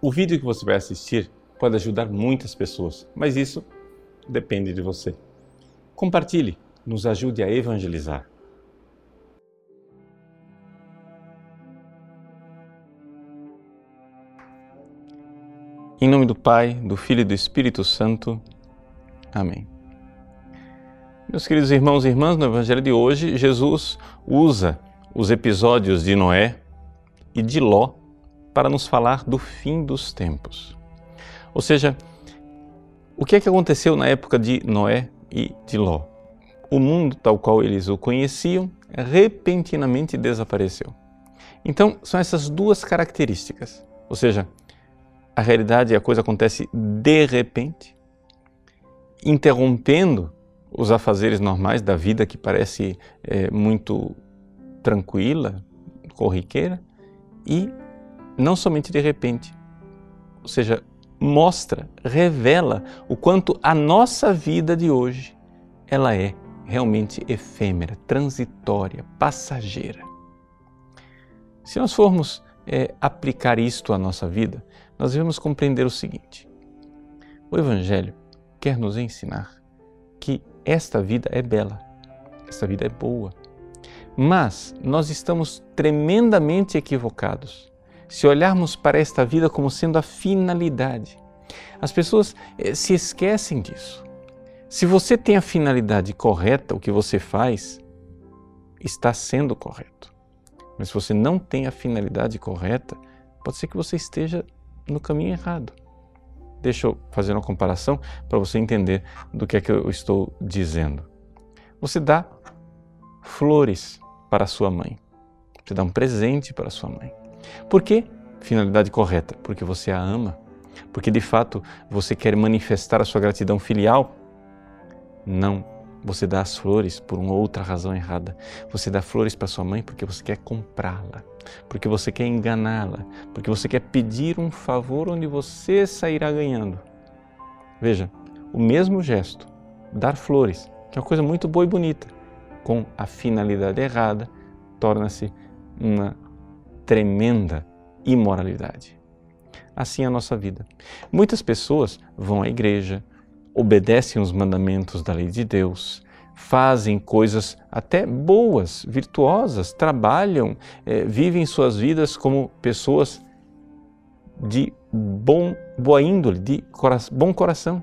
O vídeo que você vai assistir pode ajudar muitas pessoas, mas isso depende de você. Compartilhe, nos ajude a evangelizar. Em nome do Pai, do Filho e do Espírito Santo. Amém. Meus queridos irmãos e irmãs, no Evangelho de hoje, Jesus usa os episódios de Noé e de Ló para nos falar do fim dos tempos. Ou seja, o que é que aconteceu na época de Noé e de Ló? O mundo tal qual eles o conheciam repentinamente desapareceu. Então, são essas duas características. Ou seja, a realidade e a coisa acontece de repente, interrompendo os afazeres normais da vida que parece é, muito tranquila, corriqueira, e não somente de repente, ou seja, mostra, revela o quanto a nossa vida de hoje ela é realmente efêmera, transitória, passageira. Se nós formos é, aplicar isto à nossa vida, nós devemos compreender o seguinte: o Evangelho quer nos ensinar que esta vida é bela, esta vida é boa, mas nós estamos tremendamente equivocados se olharmos para esta vida como sendo a finalidade. As pessoas eh, se esquecem disso. Se você tem a finalidade correta, o que você faz está sendo correto. Mas se você não tem a finalidade correta, pode ser que você esteja no caminho errado. Deixa eu fazer uma comparação para você entender do que é que eu estou dizendo. Você dá flores para sua mãe. Você dá um presente para sua mãe. Por quê? Finalidade correta, porque você a ama, porque de fato você quer manifestar a sua gratidão filial. Não, você dá as flores por uma outra razão errada. Você dá flores para sua mãe porque você quer comprá-la, porque você quer enganá-la, porque você quer pedir um favor onde você sairá ganhando. Veja, o mesmo gesto, dar flores, que é uma coisa muito boa e bonita, com a finalidade errada, torna-se uma tremenda imoralidade. Assim é a nossa vida. Muitas pessoas vão à igreja, obedecem os mandamentos da lei de Deus, fazem coisas até boas, virtuosas, trabalham, é, vivem suas vidas como pessoas de bom, boa índole, de cora bom coração.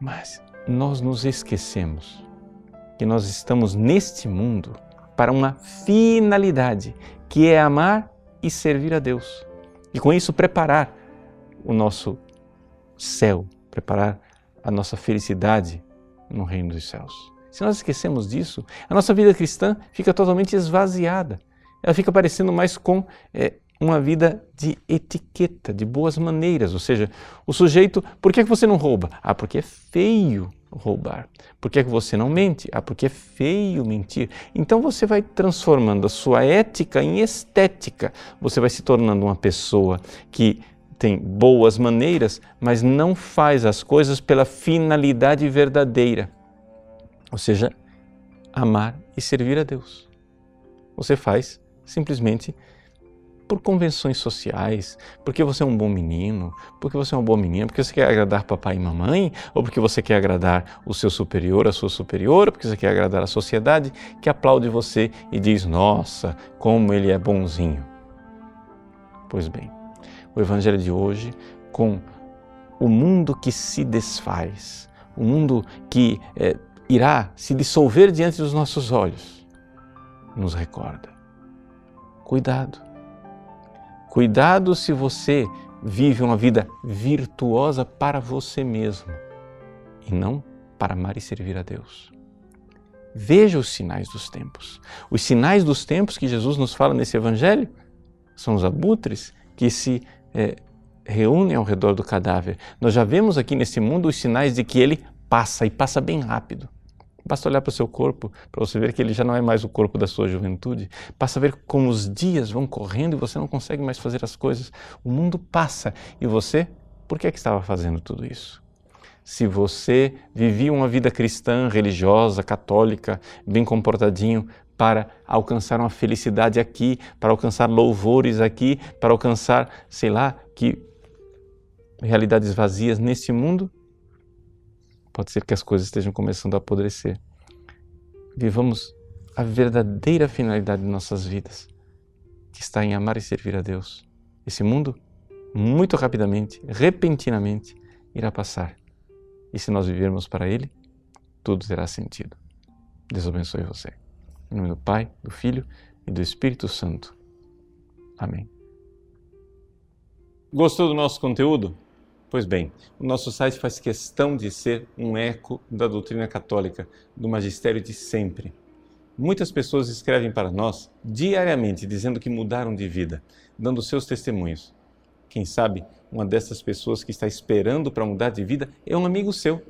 Mas nós nos esquecemos que nós estamos neste mundo para uma finalidade que é amar e servir a Deus. E com isso preparar o nosso céu, preparar a nossa felicidade no reino dos céus. Se nós esquecemos disso, a nossa vida cristã fica totalmente esvaziada. Ela fica parecendo mais com é, uma vida de etiqueta, de boas maneiras. Ou seja, o sujeito, por que, é você não rouba? Ah, porque é feio roubar. Por que, é que você não mente? Ah, porque é feio mentir. Então você vai transformando a sua ética em estética. Você vai se tornando uma pessoa que tem boas maneiras, mas não faz as coisas pela finalidade verdadeira. Ou seja, amar e servir a Deus. Você faz simplesmente por convenções sociais, porque você é um bom menino, porque você é uma boa menina, porque você quer agradar papai e mamãe, ou porque você quer agradar o seu superior, a sua superior, ou porque você quer agradar a sociedade que aplaude você e diz: Nossa, como ele é bonzinho. Pois bem, o Evangelho de hoje, com o mundo que se desfaz, o mundo que é, irá se dissolver diante dos nossos olhos, nos recorda. Cuidado Cuidado se você vive uma vida virtuosa para você mesmo e não para amar e servir a Deus. Veja os sinais dos tempos. Os sinais dos tempos que Jesus nos fala nesse Evangelho são os abutres que se é, reúnem ao redor do cadáver. Nós já vemos aqui nesse mundo os sinais de que ele passa e passa bem rápido. Basta olhar para o seu corpo para você ver que ele já não é mais o corpo da sua juventude. Basta ver como os dias vão correndo e você não consegue mais fazer as coisas. O mundo passa e você, por que, é que estava fazendo tudo isso? Se você vivia uma vida cristã, religiosa, católica, bem comportadinho, para alcançar uma felicidade aqui, para alcançar louvores aqui, para alcançar, sei lá, que realidades vazias nesse mundo, pode ser que as coisas estejam começando a apodrecer. Vivamos a verdadeira finalidade de nossas vidas, que está em amar e servir a Deus. Esse mundo, muito rapidamente, repentinamente, irá passar. E se nós vivermos para Ele, tudo terá sentido. Deus abençoe você. Em nome do Pai, do Filho e do Espírito Santo. Amém. Gostou do nosso conteúdo? Pois bem, o nosso site faz questão de ser um eco da doutrina católica, do magistério de sempre. Muitas pessoas escrevem para nós diariamente dizendo que mudaram de vida, dando seus testemunhos. Quem sabe uma dessas pessoas que está esperando para mudar de vida é um amigo seu.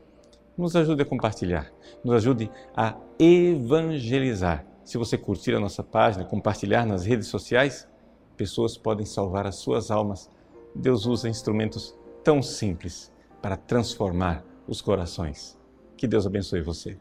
Nos ajude a compartilhar, nos ajude a evangelizar. Se você curtir a nossa página, compartilhar nas redes sociais, pessoas podem salvar as suas almas. Deus usa instrumentos tão simples para transformar os corações. Que Deus abençoe você.